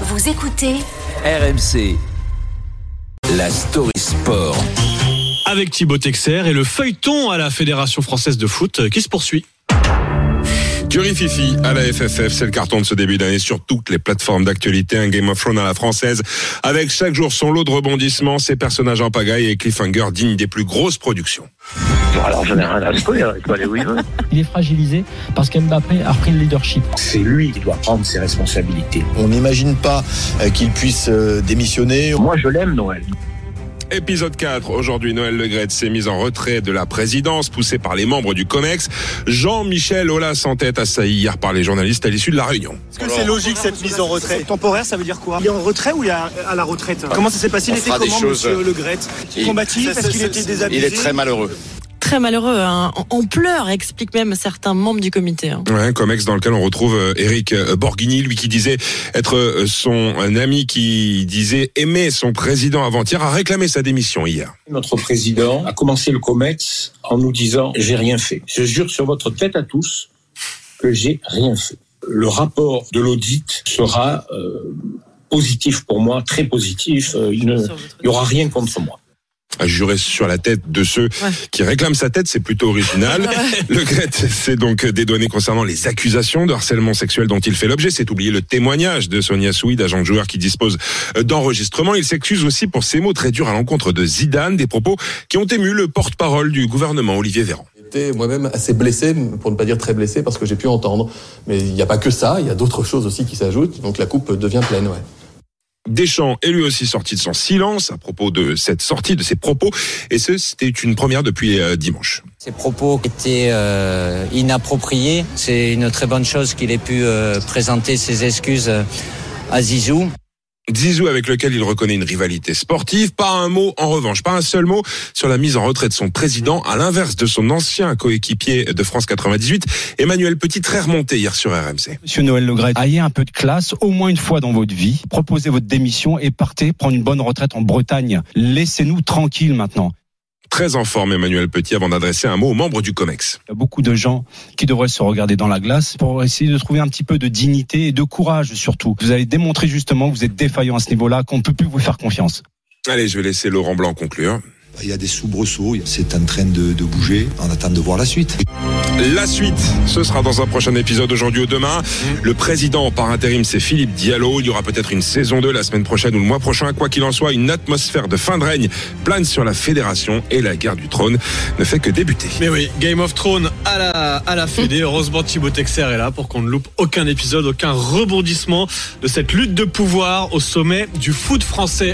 Vous écoutez RMC. La story sport. avec Thibaut Texer et le feuilleton à la Fédération française de foot qui se poursuit. Curry Fifi à la FFF, c'est le carton de ce début d'année sur toutes les plateformes d'actualité, un Game of Thrones à la française, avec chaque jour son lot de rebondissements, ses personnages en pagaille et cliffhanger dignes des plus grosses productions. Alors j'en ai rien à secouer, il peut aller où il veut. Il est fragilisé parce qu'Mbappé a repris le leadership. C'est lui qui doit prendre ses responsabilités. On n'imagine pas euh, qu'il puisse euh, démissionner. Moi je l'aime Noël. Épisode 4, aujourd'hui Noël Legrette s'est mise en retrait de la présidence, poussé par les membres du COMEX. Jean-Michel Aulas en tête, assailli hier par les journalistes à l'issue de la réunion. Est-ce que c'est logique cette mise en retrait Temporaire, ça veut dire quoi? Il est en retrait ou il est à, à la retraite? Comment ça s'est passé? Il était comment, monsieur Le Gret? Combatif? Est-ce qu'il était désabusé? malheureux. Très malheureux. hein. On on pleure, explique même certains membres du comité. hein. Ouais, un COMEX dans lequel on retrouve euh, Eric euh, Borghini, lui qui disait être euh, son un ami qui disait aimer son président avant-hier, a réclamé sa démission hier. Notre président a commencé le COMEX en nous disant j'ai rien fait. Je jure sur votre tête à tous que j'ai rien fait. Le rapport de l'audit sera euh, positif pour moi, très positif. Euh, il ne- il y aura rien contre moi. A juré sur la tête de ceux qui réclament sa tête, c'est plutôt original. Le Gret s'est donc dédouané concernant les accusations de harcèlement sexuel dont il fait l'objet. C'est oublier le témoignage de Sonia Souid, agent de joueur qui dispose d'enregistrement. Il s'excuse aussi pour ses mots très durs à l'encontre de Zidane, des propos qui ont ému le porte-parole du gouvernement, Olivier Véran. J'étais moi-même assez blessé, pour ne pas dire très blessé, parce que j'ai pu entendre. Mais il n'y a pas que ça, il y a d'autres choses aussi qui s'ajoutent, donc la coupe devient pleine, ouais. Deschamps est lui aussi sorti de son silence à propos de cette sortie, de ses propos. Et ce, c'était une première depuis euh, dimanche. Ces propos étaient euh, inappropriés. C'est une très bonne chose qu'il ait pu euh, présenter ses excuses à Zizou. Zizou avec lequel il reconnaît une rivalité sportive, pas un mot en revanche, pas un seul mot sur la mise en retrait de son président, à l'inverse de son ancien coéquipier de France 98, Emmanuel Petit, très remonté hier sur RMC. Monsieur Noël Legret, ayez un peu de classe, au moins une fois dans votre vie. Proposez votre démission et partez prendre une bonne retraite en Bretagne. Laissez-nous tranquilles maintenant. Très en forme Emmanuel Petit avant d'adresser un mot aux membres du COMEX. Il y a beaucoup de gens qui devraient se regarder dans la glace pour essayer de trouver un petit peu de dignité et de courage surtout. Vous avez démontré justement que vous êtes défaillant à ce niveau-là, qu'on ne peut plus vous faire confiance. Allez, je vais laisser Laurent Blanc conclure. Il y a des soubresauts, c'est en train de, de bouger. On attend de voir la suite. La suite, ce sera dans un prochain épisode aujourd'hui ou demain. Le président par intérim, c'est Philippe Diallo. Il y aura peut-être une saison 2 la semaine prochaine ou le mois prochain. Quoi qu'il en soit, une atmosphère de fin de règne plane sur la fédération et la guerre du trône ne fait que débuter. Mais oui, Game of Thrones à la, à la Fédé. Heureusement, Thibaut Texer est là pour qu'on ne loupe aucun épisode, aucun rebondissement de cette lutte de pouvoir au sommet du foot français.